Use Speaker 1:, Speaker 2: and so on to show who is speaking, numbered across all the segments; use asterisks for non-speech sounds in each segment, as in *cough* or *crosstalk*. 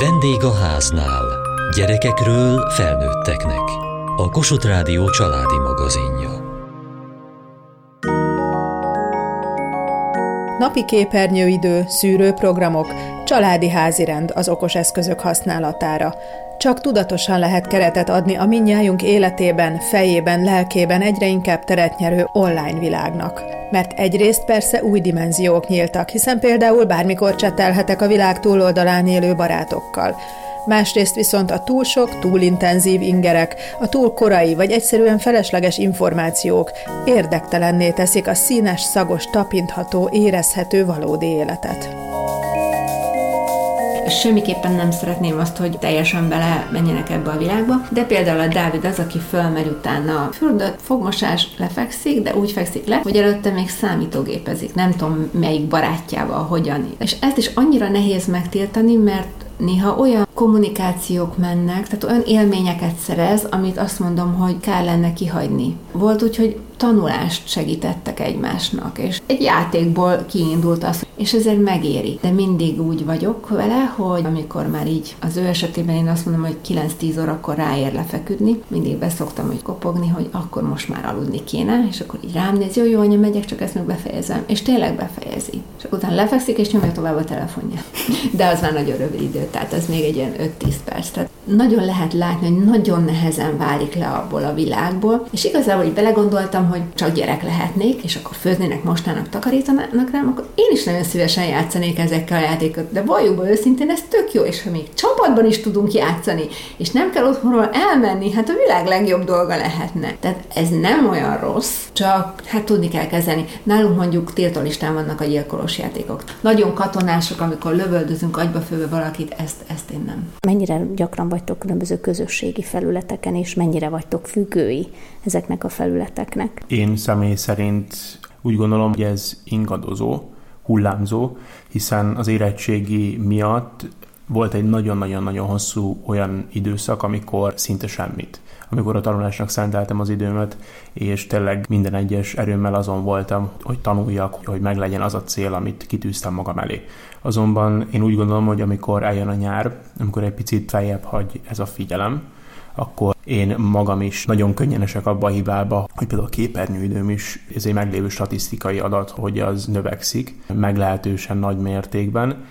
Speaker 1: Vendég a háznál. Gyerekekről felnőtteknek. A Kossuth Rádió családi magazinja.
Speaker 2: Napi képernyőidő, szűrőprogramok, családi házirend az okos eszközök használatára. Csak tudatosan lehet keretet adni a minnyájunk életében, fejében, lelkében egyre inkább teret nyerő online világnak. Mert egyrészt persze új dimenziók nyíltak, hiszen például bármikor csetelhetek a világ túloldalán élő barátokkal. Másrészt viszont a túl sok, túl intenzív ingerek, a túl korai vagy egyszerűen felesleges információk érdektelenné teszik a színes, szagos, tapintható, érezhető valódi életet
Speaker 3: semmiképpen nem szeretném azt, hogy teljesen bele menjenek ebbe a világba, de például a Dávid az, aki fölmegy utána fürdött, fogmosás, lefekszik, de úgy fekszik le, hogy előtte még számítógépezik, nem tudom melyik barátjával, hogyan. És ezt is annyira nehéz megtiltani, mert néha olyan kommunikációk mennek, tehát olyan élményeket szerez, amit azt mondom, hogy kell lenne kihagyni. Volt úgy, hogy tanulást segítettek egymásnak, és egy játékból kiindult az, és ezért megéri. De mindig úgy vagyok vele, hogy amikor már így az ő esetében én azt mondom, hogy 9-10 órakor ráér lefeküdni, mindig beszoktam, hogy kopogni, hogy akkor most már aludni kéne, és akkor így rám néz, jó, jó, anya, megyek, csak ezt meg befejezem. És tényleg befejezi. És utána lefekszik, és nyomja tovább a telefonja. De az már nagyon rövid idő, tehát az még egy ilyen 5-10 perc. Tehát nagyon lehet látni, hogy nagyon nehezen válik le abból a világból, és igazából így belegondoltam, hogy csak gyerek lehetnék, és akkor főznének mostának, takarítanak rám, akkor én is nagyon szívesen játszanék ezekkel a játékokat. De valljuk be őszintén, ez tök jó, és ha még csapatban is tudunk játszani, és nem kell otthonról elmenni, hát a világ legjobb dolga lehetne. Tehát ez nem olyan rossz, csak hát tudni kell kezelni. Nálunk mondjuk tiltólistán vannak a gyilkolós játékok. Nagyon katonások, amikor lövöldözünk agyba főbe valakit, ezt, ezt én nem.
Speaker 4: Mennyire gyakran vagytok különböző közösségi felületeken, és mennyire vagytok függői ezeknek a felületeknek?
Speaker 5: Én személy szerint úgy gondolom, hogy ez ingadozó, hullámzó, hiszen az érettségi miatt volt egy nagyon-nagyon-nagyon hosszú olyan időszak, amikor szinte semmit. Amikor a tanulásnak szenteltem az időmet, és tényleg minden egyes erőmmel azon voltam, hogy tanuljak, hogy meglegyen az a cél, amit kitűztem magam elé. Azonban én úgy gondolom, hogy amikor eljön a nyár, amikor egy picit feljebb hagy ez a figyelem, akkor én magam is nagyon könnyen esek abba a hibába, hogy például a képernyőidőm is, ez egy meglévő statisztikai adat, hogy az növekszik, meglehetősen nagy mértékben.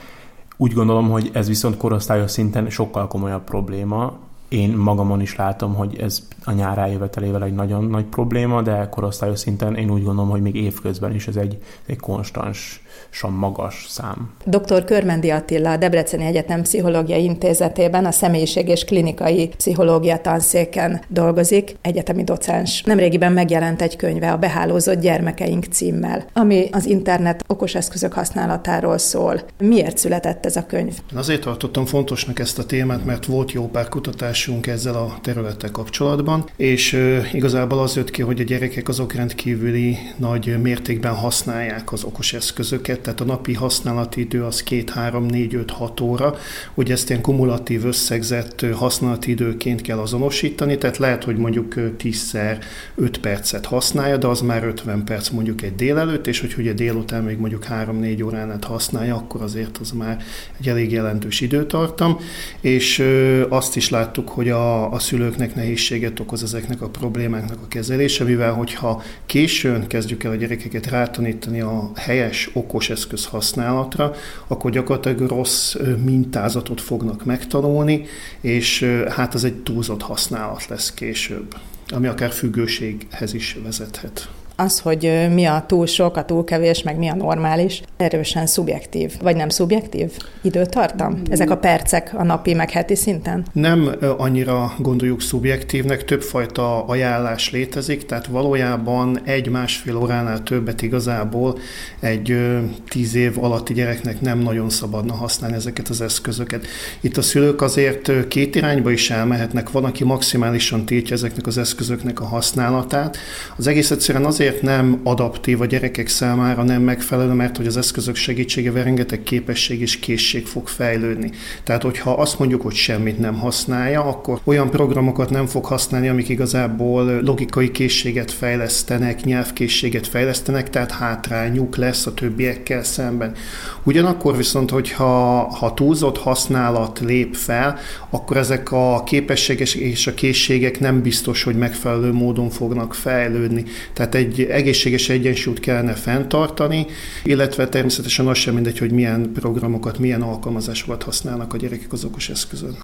Speaker 5: Úgy gondolom, hogy ez viszont korosztályos szinten sokkal komolyabb probléma, én magamon is látom, hogy ez a nyár eljövetelével egy nagyon nagy probléma, de korosztályos szinten én úgy gondolom, hogy még évközben is ez egy, egy konstans magas szám.
Speaker 2: Dr. Körmendi Attila a Debreceni Egyetem Pszichológiai Intézetében a személyiség és klinikai pszichológia tanszéken dolgozik, egyetemi docens. Nemrégiben megjelent egy könyve a Behálózott gyermekeink címmel, ami az internet okos eszközök használatáról szól. Miért született ez a könyv?
Speaker 6: Azért tartottam fontosnak ezt a témát, mert volt jó pár kutatásunk ezzel a területtel kapcsolatban, és igazából az jött ki, hogy a gyerekek azok rendkívüli nagy mértékben használják az okos eszközöket, tehát a napi használati idő az 2, 3, 4, 5, 6 óra, hogy ezt ilyen kumulatív összegzett használati időként kell azonosítani, tehát lehet, hogy mondjuk 10-szer 5 percet használja, de az már 50 perc mondjuk egy délelőtt, és hogy ugye délután még mondjuk 3-4 órán át használja, akkor azért az már egy elég jelentős időtartam, és azt is láttuk, hogy a, a szülőknek nehézséget okoz ezeknek a problémáknak a kezelése, mivel hogyha későn kezdjük el a gyerekeket rátanítani a helyes, okos eszköz használatra, akkor gyakorlatilag rossz mintázatot fognak megtanulni, és hát az egy túlzott használat lesz később, ami akár függőséghez is vezethet
Speaker 2: az, hogy mi a túl sok, a túl kevés, meg mi a normális, erősen szubjektív. Vagy nem szubjektív időtartam? Ezek a percek a napi, meg heti szinten?
Speaker 6: Nem annyira gondoljuk szubjektívnek, többfajta ajánlás létezik, tehát valójában egy-másfél óránál többet igazából egy tíz év alatti gyereknek nem nagyon szabadna használni ezeket az eszközöket. Itt a szülők azért két irányba is elmehetnek, van, aki maximálisan tiltja ezeknek az eszközöknek a használatát. Az egész egyszerűen azért azért nem adaptív a gyerekek számára, nem megfelelő, mert hogy az eszközök segítségével rengeteg képesség és készség fog fejlődni. Tehát, hogyha azt mondjuk, hogy semmit nem használja, akkor olyan programokat nem fog használni, amik igazából logikai készséget fejlesztenek, nyelvkészséget fejlesztenek, tehát hátrányuk lesz a többiekkel szemben. Ugyanakkor viszont, hogyha ha túlzott használat lép fel, akkor ezek a képességek és a készségek nem biztos, hogy megfelelő módon fognak fejlődni. Tehát egy egészséges egyensúlyt kellene fenntartani, illetve természetesen az sem mindegy, hogy milyen programokat, milyen alkalmazásokat használnak a gyerekek az okos eszközön.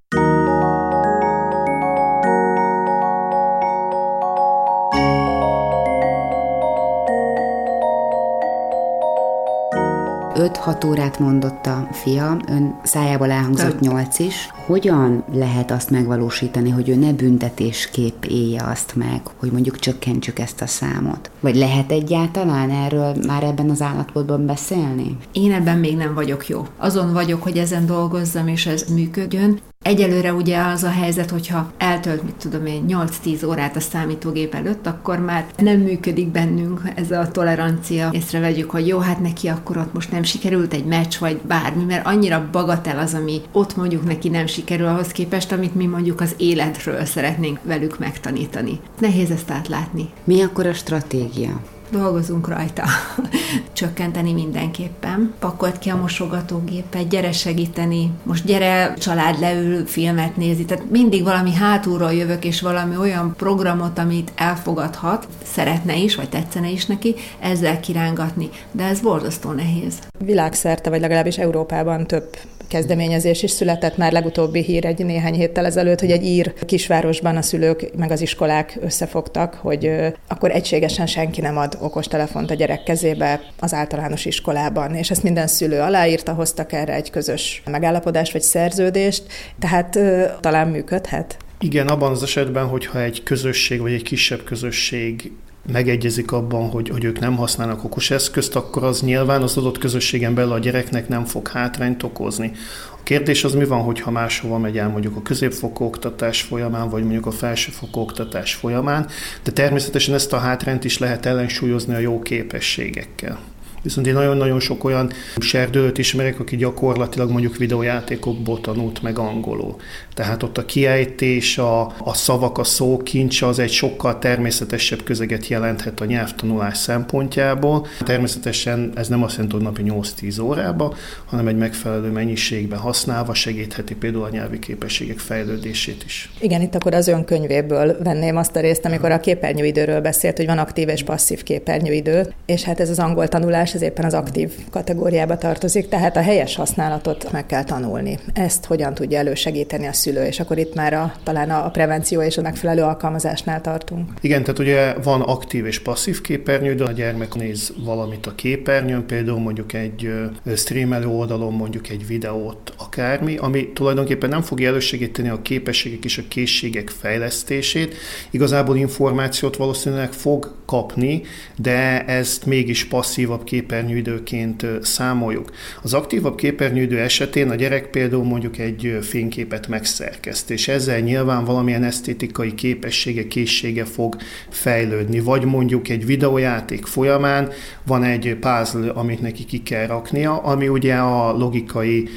Speaker 7: 5-6 órát mondott a fia, ön szájából elhangzott 8 is. Hogyan lehet azt megvalósítani, hogy ő ne büntetésképp élje azt meg, hogy mondjuk csökkentsük ezt a számot? Vagy lehet egyáltalán erről már ebben az állapotban beszélni?
Speaker 3: Én ebben még nem vagyok jó. Azon vagyok, hogy ezen dolgozzam, és ez működjön. Egyelőre ugye az a helyzet, hogyha eltölt, mit tudom én, 8-10 órát a számítógép előtt, akkor már nem működik bennünk ez a tolerancia. Észrevegyük, hogy jó, hát neki akkor ott most nem sikerült egy meccs, vagy bármi, mert annyira bagatel az, ami ott mondjuk neki nem sikerül ahhoz képest, amit mi mondjuk az életről szeretnénk velük megtanítani. Nehéz ezt átlátni.
Speaker 7: Mi akkor a stratégia?
Speaker 3: Dolgozunk rajta. *laughs* Csökkenteni mindenképpen. Pakolt ki a mosogatógépet, gyere segíteni, most gyere, család leül, filmet nézi. Tehát mindig valami hátulról jövök, és valami olyan programot, amit elfogadhat, szeretne is, vagy tetszene is neki, ezzel kirángatni. De ez borzasztó nehéz.
Speaker 2: Világszerte, vagy legalábbis Európában több kezdeményezés is született már legutóbbi hír egy néhány héttel ezelőtt, hogy egy ír kisvárosban a szülők meg az iskolák összefogtak, hogy akkor egységesen senki nem ad okostelefont a gyerek kezébe az általános iskolában, és ezt minden szülő aláírta, hoztak erre egy közös megállapodást vagy szerződést, tehát talán működhet.
Speaker 6: Igen, abban az esetben, hogyha egy közösség vagy egy kisebb közösség megegyezik abban, hogy, hogy ők nem használnak okos eszközt, akkor az nyilván az adott közösségen belül a gyereknek nem fog hátrányt okozni. A kérdés az mi van, hogyha máshova megy el mondjuk a középfokú oktatás folyamán, vagy mondjuk a felsőfokú oktatás folyamán, de természetesen ezt a hátrányt is lehet ellensúlyozni a jó képességekkel. Viszont én nagyon-nagyon sok olyan serdőt ismerek, aki gyakorlatilag mondjuk videójátékokból tanult meg angolul. Tehát ott a kiejtés, a, a szavak, a szókincs az egy sokkal természetesebb közeget jelenthet a nyelvtanulás szempontjából. Természetesen ez nem azt jelenti, hogy napi 8-10 órába, hanem egy megfelelő mennyiségben használva segítheti például a nyelvi képességek fejlődését is.
Speaker 2: Igen, itt akkor az ön könyvéből venném azt a részt, amikor a képernyőidőről beszélt, hogy van aktív és passzív képernyőidő, és hát ez az angol tanulás ez éppen az aktív kategóriába tartozik, tehát a helyes használatot meg kell tanulni. Ezt hogyan tudja elősegíteni a szülő, és akkor itt már a, talán a prevenció és a megfelelő alkalmazásnál tartunk.
Speaker 6: Igen, tehát ugye van aktív és passzív képernyő, de a gyermek néz valamit a képernyőn, például mondjuk egy streamelő oldalon mondjuk egy videót, akármi, ami tulajdonképpen nem fogja elősegíteni a képességek és a készségek fejlesztését. Igazából információt valószínűleg fog kapni, de ezt mégis passzívabb kép képernyőidőként számoljuk. Az aktívabb képernyőidő esetén a gyerek például mondjuk egy fényképet megszerkeszt, és ezzel nyilván valamilyen esztétikai képessége, készsége fog fejlődni, vagy mondjuk egy videójáték folyamán van egy puzzle, amit neki ki kell raknia, ami ugye a logikai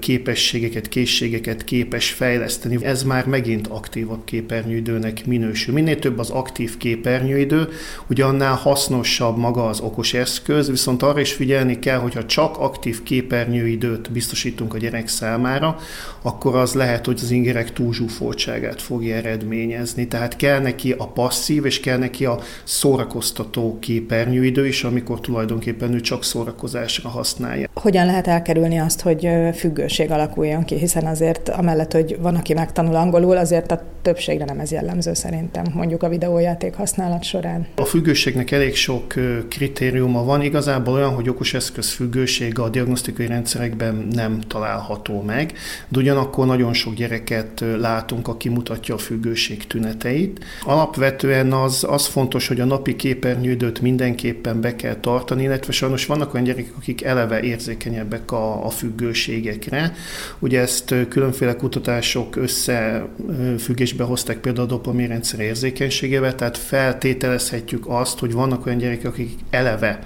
Speaker 6: képességeket, készségeket képes fejleszteni. Ez már megint aktívabb képernyőidőnek minősül. Minél több az aktív képernyőidő, ugye annál hasznosabb maga az okos eszköz, eszköz, viszont arra is figyelni kell, hogyha csak aktív képernyőidőt biztosítunk a gyerek számára, akkor az lehet, hogy az ingerek túlzsúfoltságát fogja eredményezni. Tehát kell neki a passzív, és kell neki a szórakoztató képernyőidő is, amikor tulajdonképpen ő csak szórakozásra használja.
Speaker 2: Hogyan lehet elkerülni azt, hogy függőség alakuljon ki, hiszen azért amellett, hogy van, aki megtanul angolul, azért a többségre nem ez jellemző szerintem, mondjuk a videójáték használat során.
Speaker 6: A függőségnek elég sok kritériuma van, igazából olyan, hogy okos eszköz függősége a diagnosztikai rendszerekben nem található meg, de ugyanakkor nagyon sok gyereket látunk, aki mutatja a függőség tüneteit. Alapvetően az, az fontos, hogy a napi képernyődőt mindenképpen be kell tartani, illetve sajnos vannak olyan gyerekek, akik eleve érzékenyebbek a, a függőségekre. Ugye ezt különféle kutatások összefüggésbe hozták például a dopamin rendszer érzékenységével, tehát feltételezhetjük azt, hogy vannak olyan gyerekek, akik eleve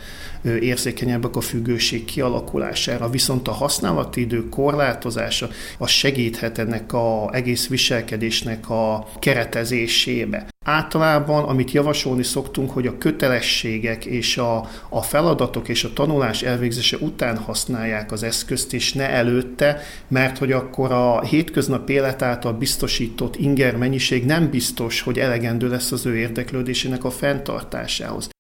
Speaker 6: érzékenyebbek a függőség kialakulására, viszont a használati idő korlátozása az segíthet ennek a egész viselkedésnek a keretezésébe. Általában, amit javasolni szoktunk, hogy a kötelességek és a, a feladatok és a tanulás elvégzése után használják az eszközt, és ne előtte, mert hogy akkor a hétköznap élet által biztosított inger mennyiség nem biztos, hogy elegendő lesz az ő érdeklődésének a fenntartásához.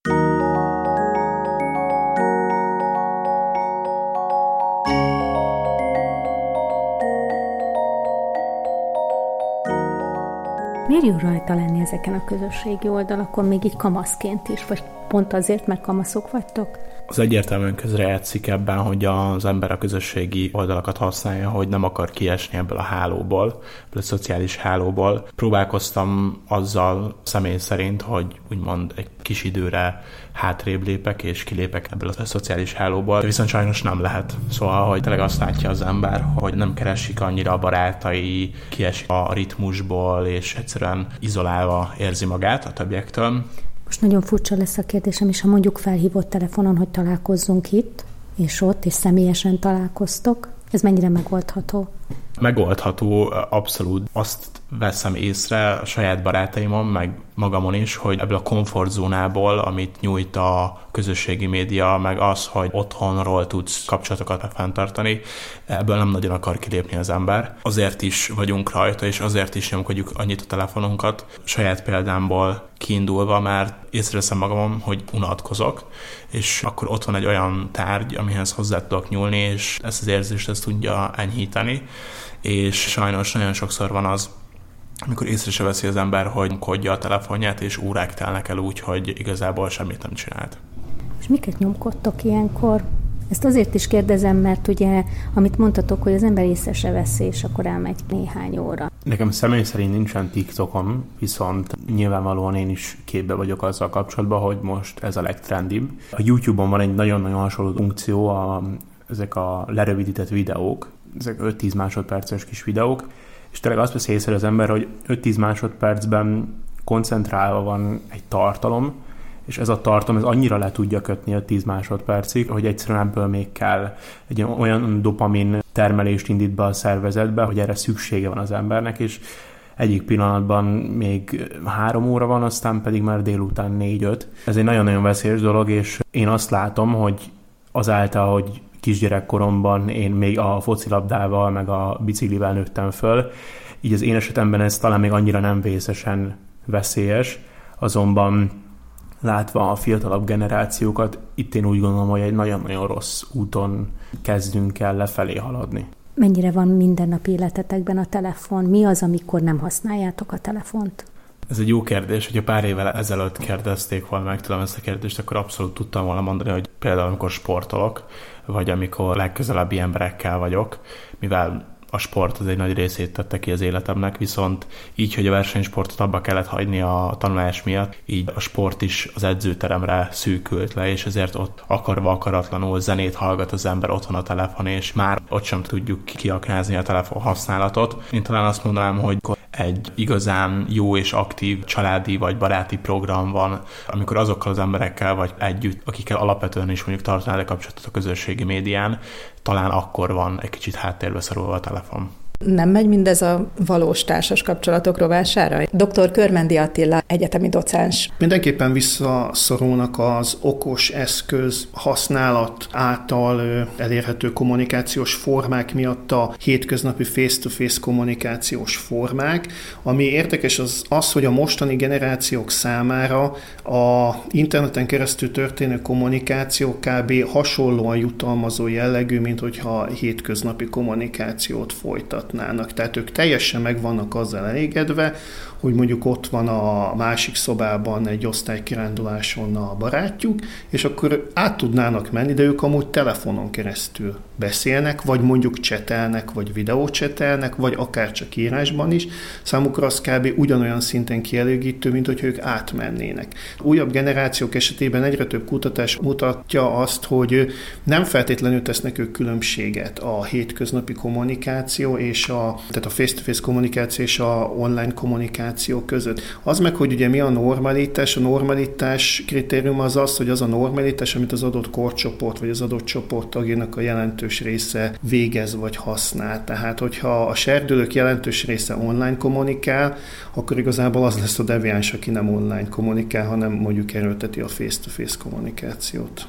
Speaker 4: Miért jó rajta lenni ezeken a közösségi oldalakon, még így kamaszként is, vagy pont azért, mert kamaszok vagytok?
Speaker 8: Az egyértelműen közrejátszik ebben, hogy az ember a közösségi oldalakat használja, hogy nem akar kiesni ebből a hálóból, ebből a szociális hálóból. Próbálkoztam azzal személy szerint, hogy úgymond egy kis időre hátrébb lépek és kilépek ebből a szociális hálóból, de viszont sajnos nem lehet. Szóval, hogy tényleg azt látja az ember, hogy nem keresik annyira a barátai, kiesik a ritmusból, és egyszerűen izolálva érzi magát a többiektől.
Speaker 4: Most nagyon furcsa lesz a kérdésem, és ha mondjuk felhívott telefonon, hogy találkozzunk itt, és ott, és személyesen találkoztok, ez mennyire megoldható?
Speaker 8: Megoldható, abszolút. Azt veszem észre a saját barátaimon, meg magamon is, hogy ebből a komfortzónából, amit nyújt a közösségi média, meg az, hogy otthonról tudsz kapcsolatokat fenntartani, ebből nem nagyon akar kilépni az ember. Azért is vagyunk rajta, és azért is nyomkodjuk annyit a telefonunkat, saját példámból kiindulva, mert észreveszem magamon, hogy unatkozok, és akkor ott van egy olyan tárgy, amihez hozzá tudok nyúlni, és ezt az érzést ezt tudja enyhíteni, és sajnos nagyon sokszor van az, amikor észre se veszi az ember, hogy kodja a telefonját, és órák telnek el úgy, hogy igazából semmit nem csinált.
Speaker 4: És miket nyomkodtok ilyenkor? Ezt azért is kérdezem, mert ugye, amit mondtatok, hogy az ember észre se veszi, és akkor elmegy néhány óra.
Speaker 8: Nekem személy szerint nincsen TikTokom, viszont nyilvánvalóan én is képbe vagyok azzal kapcsolatban, hogy most ez a legtrendibb. A YouTube-on van egy nagyon-nagyon hasonló funkció, a, ezek a lerövidített videók, ezek 5-10 másodperces kis videók, és tényleg azt veszi észre az ember, hogy 5-10 másodpercben koncentrálva van egy tartalom, és ez a tartalom ez annyira le tudja kötni a 10 másodpercig, hogy egyszerűen ebből még kell egy olyan dopamin termelést indít be a szervezetbe, hogy erre szüksége van az embernek, és egyik pillanatban még három óra van, aztán pedig már délután négy-öt. Ez egy nagyon-nagyon veszélyes dolog, és én azt látom, hogy azáltal, hogy kisgyerekkoromban én még a focilabdával, meg a biciklivel nőttem föl, így az én esetemben ez talán még annyira nem vészesen veszélyes, azonban látva a fiatalabb generációkat, itt én úgy gondolom, hogy egy nagyon-nagyon rossz úton kezdünk el lefelé haladni.
Speaker 4: Mennyire van mindennapi életetekben a telefon? Mi az, amikor nem használjátok a telefont?
Speaker 8: Ez egy jó kérdés, hogyha pár évvel ezelőtt kérdezték volna meg tudom ezt a kérdést, akkor abszolút tudtam volna mondani, hogy például amikor sportolok, vagy amikor legközelebbi emberekkel vagyok, mivel a sport az egy nagy részét tette ki az életemnek, viszont így, hogy a versenysportot abba kellett hagyni a tanulás miatt, így a sport is az edzőteremre szűkült le, és ezért ott akarva akaratlanul zenét hallgat az ember otthon a telefon, és már ott sem tudjuk kiaknázni a telefon használatot. Én talán azt mondanám, hogy egy igazán jó és aktív családi vagy baráti program van, amikor azokkal az emberekkel vagy együtt, akikkel alapvetően is mondjuk tartanál kapcsolatot a közösségi médián, talán akkor van egy kicsit háttérbe szorulva a telefon.
Speaker 2: Nem megy mindez a valós társas kapcsolatok rovására? Dr. Körmendi Attila, egyetemi docens.
Speaker 6: Mindenképpen visszaszorulnak az okos eszköz használat által elérhető kommunikációs formák miatt a hétköznapi face-to-face kommunikációs formák. Ami érdekes az az, hogy a mostani generációk számára a interneten keresztül történő kommunikáció kb. hasonlóan jutalmazó jellegű, mint hogyha hétköznapi kommunikációt folytat mutatnának. Tehát ők teljesen meg vannak azzal elégedve, hogy mondjuk ott van a másik szobában egy osztálykiránduláson a barátjuk, és akkor át tudnának menni, de ők amúgy telefonon keresztül beszélnek, vagy mondjuk csetelnek, vagy videócsetelnek, vagy akár csak írásban is, számukra az kb. ugyanolyan szinten kielégítő, mint hogyha ők átmennének. Újabb generációk esetében egyre több kutatás mutatja azt, hogy nem feltétlenül tesznek ők különbséget a hétköznapi kommunikáció és a, tehát a face-to-face kommunikáció és a online kommunikáció között. Az meg, hogy ugye mi a normalitás, a normalitás kritérium az az, hogy az a normalitás, amit az adott korcsoport vagy az adott csoport tagjának a jelentős része végez vagy használ. Tehát, hogyha a serdülők jelentős része online kommunikál, akkor igazából az lesz a deviáns, aki nem online kommunikál, hanem mondjuk erőlteti a face-to-face kommunikációt.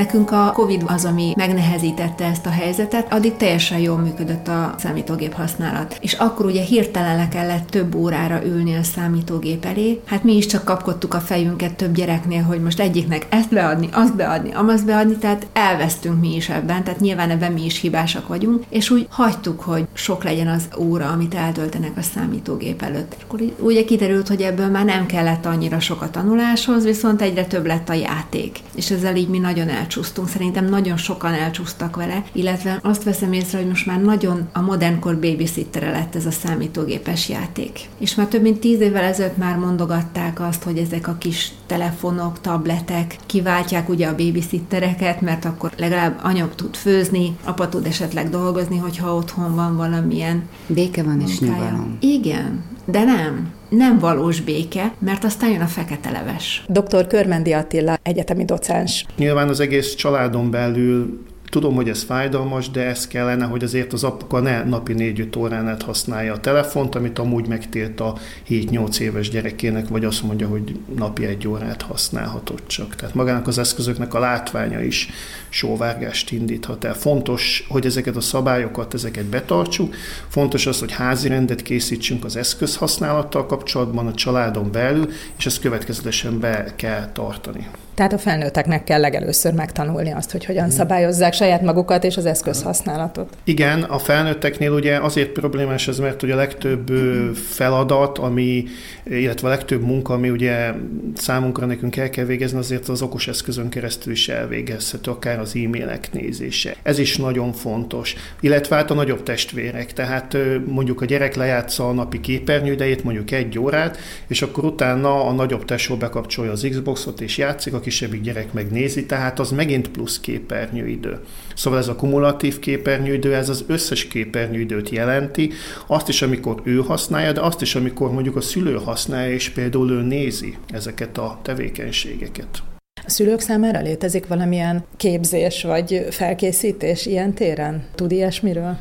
Speaker 3: Nekünk a COVID az, ami megnehezítette ezt a helyzetet, addig teljesen jól működött a számítógép használat. És akkor ugye hirtelen le kellett több órára ülni a számítógép elé. Hát mi is csak kapkodtuk a fejünket több gyereknél, hogy most egyiknek ezt beadni, azt beadni, amazt beadni, tehát elvesztünk mi is ebben, tehát nyilván ebben mi is hibásak vagyunk, és úgy hagytuk, hogy sok legyen az óra, amit eltöltenek a számítógép előtt. Akkor ugye kiderült, hogy ebből már nem kellett annyira sok a tanuláshoz, viszont egyre több lett a játék. És ezzel így mi nagyon el elcsúsztunk, szerintem nagyon sokan elcsúsztak vele, illetve azt veszem észre, hogy most már nagyon a modernkor babysittere lett ez a számítógépes játék. És már több mint tíz évvel ezelőtt már mondogatták azt, hogy ezek a kis telefonok, tabletek kiváltják ugye a babysittereket, mert akkor legalább anyag tud főzni, apa tud esetleg dolgozni, hogyha otthon van valamilyen
Speaker 7: Béke van és nyugalom.
Speaker 3: Igen, de nem nem valós béke, mert aztán jön a fekete leves.
Speaker 2: Dr. Körmendi Attila, egyetemi docens.
Speaker 6: Nyilván az egész családon belül Tudom, hogy ez fájdalmas, de ez kellene, hogy azért az apuka ne napi 4-5 órán használja a telefont, amit amúgy megtilt a 7-8 éves gyerekének, vagy azt mondja, hogy napi egy órát használhatott csak. Tehát magának az eszközöknek a látványa is sóvárgást indíthat el. Fontos, hogy ezeket a szabályokat, ezeket betartsuk. Fontos az, hogy házi rendet készítsünk az eszköz használattal kapcsolatban a családon belül, és ezt következetesen be kell tartani.
Speaker 2: Tehát a felnőtteknek kell legelőször megtanulni azt, hogy hogyan szabályozzák saját magukat és az eszközhasználatot.
Speaker 6: Igen, a felnőtteknél ugye azért problémás ez, mert ugye a legtöbb feladat, ami, illetve a legtöbb munka, ami ugye számunkra nekünk el kell végezni, azért az okos eszközön keresztül is elvégezhető, akár az e-mailek nézése. Ez is nagyon fontos. Illetve hát a nagyobb testvérek, tehát mondjuk a gyerek lejátsza a napi képernyőidejét, mondjuk egy órát, és akkor utána a nagyobb tesó bekapcsolja az Xboxot és játszik, a kisebbik gyerek megnézi, tehát az megint plusz képernyőidő. Szóval ez a kumulatív képernyőidő, ez az összes képernyőidőt jelenti, azt is, amikor ő használja, de azt is, amikor mondjuk a szülő használja, és például ő nézi ezeket a tevékenységeket.
Speaker 2: A szülők számára létezik valamilyen képzés vagy felkészítés ilyen téren? Tud ilyesmiről?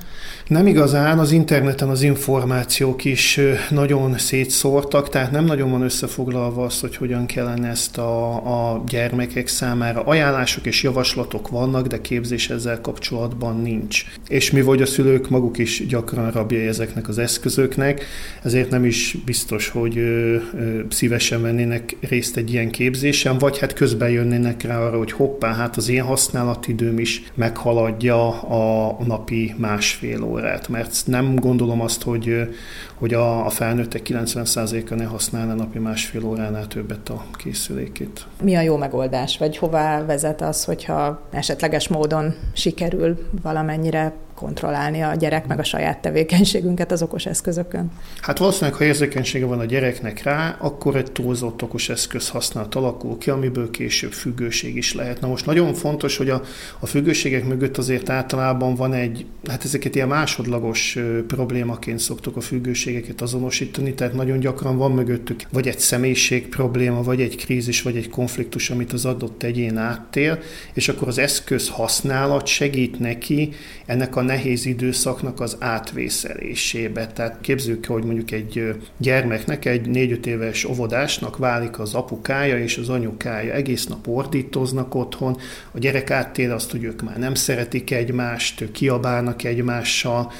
Speaker 6: Nem igazán, az interneten az információk is nagyon szétszórtak, tehát nem nagyon van összefoglalva az, hogy hogyan kellene ezt a, a gyermekek számára. Ajánlások és javaslatok vannak, de képzés ezzel kapcsolatban nincs. És mi vagy a szülők maguk is gyakran rabjai ezeknek az eszközöknek, ezért nem is biztos, hogy ö, ö, szívesen vennének részt egy ilyen képzésen, vagy hát közben jönnének rá arra, hogy hoppá, hát az én használatidőm is meghaladja a napi másfél órát, mert nem gondolom azt, hogy, hogy a, a felnőttek 90%-a ne használna napi másfél óránál többet a készülékét.
Speaker 2: Mi a jó megoldás, vagy hová vezet az, hogyha esetleges módon sikerül valamennyire kontrollálni a gyerek meg a saját tevékenységünket az okos eszközökön?
Speaker 6: Hát valószínűleg, ha érzékenysége van a gyereknek rá, akkor egy túlzott okos eszköz használat alakul ki, amiből később függőség is lehet. Na most nagyon fontos, hogy a, a függőségek mögött azért általában van egy, hát ezeket ilyen másodlagos problémaként szoktuk a függőségeket azonosítani, tehát nagyon gyakran van mögöttük vagy egy személyiség probléma, vagy egy krízis, vagy egy konfliktus, amit az adott egyén áttél, és akkor az eszköz használat segít neki ennek a nehéz időszaknak az átvészelésébe. Tehát képzők, hogy mondjuk egy gyermeknek, egy négy-öt éves óvodásnak válik az apukája és az anyukája. Egész nap ordítoznak otthon, a gyerek áttél azt, hogy ők már nem szeretik egymást, kiabálnak egymással,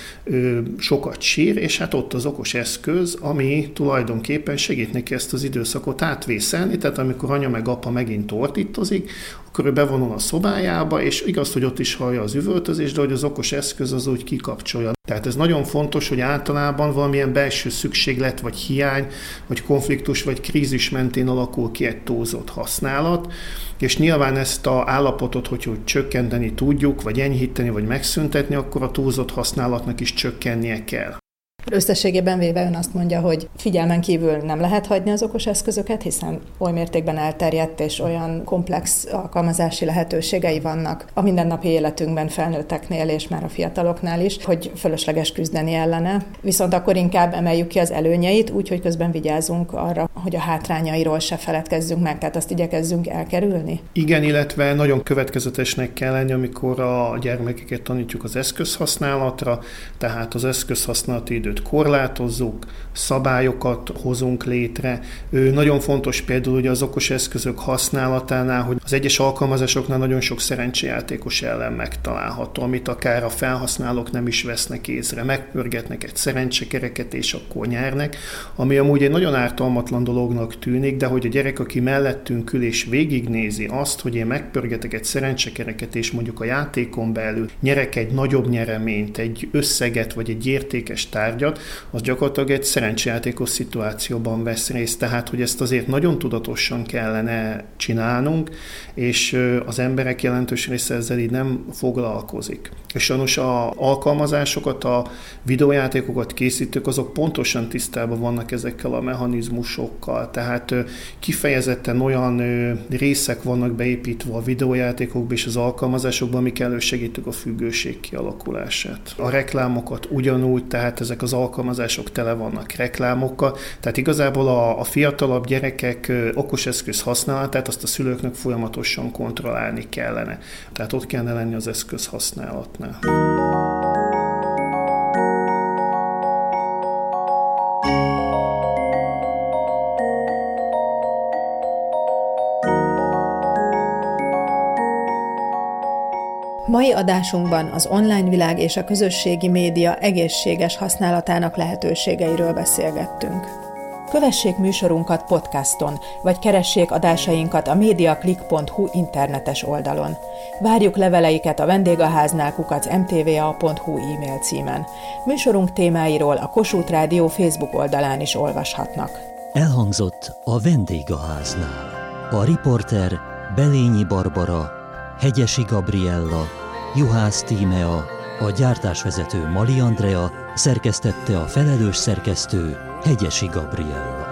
Speaker 6: sokat sír, és hát ott az okos eszköz, ami tulajdonképpen segít neki ezt az időszakot átvészelni, tehát amikor anya meg apa megint ordítozik, akkor ő bevonul a szobájába, és igaz, hogy ott is hallja az üvöltözést, de hogy az okos eszköz az úgy kikapcsolja. Tehát ez nagyon fontos, hogy általában valamilyen belső szükséglet, vagy hiány, vagy konfliktus, vagy krízis mentén alakul ki egy túlzott használat, és nyilván ezt a állapotot, hogy, hogy csökkenteni tudjuk, vagy enyhíteni, vagy megszüntetni, akkor a túlzott használatnak is csökkennie kell.
Speaker 2: Összességében véve ön azt mondja, hogy figyelmen kívül nem lehet hagyni az okos eszközöket, hiszen oly mértékben elterjedt és olyan komplex alkalmazási lehetőségei vannak a mindennapi életünkben felnőtteknél és már a fiataloknál is, hogy fölösleges küzdeni ellene. Viszont akkor inkább emeljük ki az előnyeit, úgyhogy közben vigyázunk arra, hogy a hátrányairól se feledkezzünk meg, tehát azt igyekezzünk elkerülni.
Speaker 6: Igen, illetve nagyon következetesnek kell lenni, amikor a gyermekeket tanítjuk az eszközhasználatra, tehát az eszközhasználati időt időt korlátozzuk, szabályokat hozunk létre. Ő nagyon fontos például ugye az okos eszközök használatánál, hogy az egyes alkalmazásoknál nagyon sok szerencsejátékos ellen megtalálható, amit akár a felhasználók nem is vesznek észre. Megpörgetnek egy szerencsekereket, és akkor nyernek, ami amúgy egy nagyon ártalmatlan dolognak tűnik, de hogy a gyerek, aki mellettünk ül és végignézi azt, hogy én megpörgetek egy szerencsekereket, és mondjuk a játékon belül nyerek egy nagyobb nyereményt, egy összeget, vagy egy értékes tárgyat, tárgyat, az gyakorlatilag egy szerencsejátékos szituációban vesz részt. Tehát, hogy ezt azért nagyon tudatosan kellene csinálnunk, és az emberek jelentős része ezzel így nem foglalkozik. És sajnos a alkalmazásokat, a videójátékokat készítők, azok pontosan tisztában vannak ezekkel a mechanizmusokkal. Tehát kifejezetten olyan részek vannak beépítve a videójátékokba és az alkalmazásokban, amik elősegítik a függőség kialakulását. A reklámokat ugyanúgy, tehát ezek az alkalmazások tele vannak reklámokkal, tehát igazából a, a fiatalabb gyerekek okos eszköz használatát azt a szülőknek folyamatosan kontrollálni kellene. Tehát ott kellene lenni az eszköz használatnál.
Speaker 2: Mai adásunkban az online világ és a közösségi média egészséges használatának lehetőségeiről beszélgettünk. Kövessék műsorunkat podcaston, vagy keressék adásainkat a mediaclick.hu internetes oldalon. Várjuk leveleiket a vendégháznál kukac mtva.hu e-mail címen. Műsorunk témáiról a Kossuth Rádió Facebook oldalán is olvashatnak.
Speaker 1: Elhangzott a vendégháznál. A riporter Belényi Barbara, Hegyesi Gabriella, Juhász Tímea, a gyártásvezető Mali Andrea, szerkesztette a felelős szerkesztő Hegyesi Gabriella.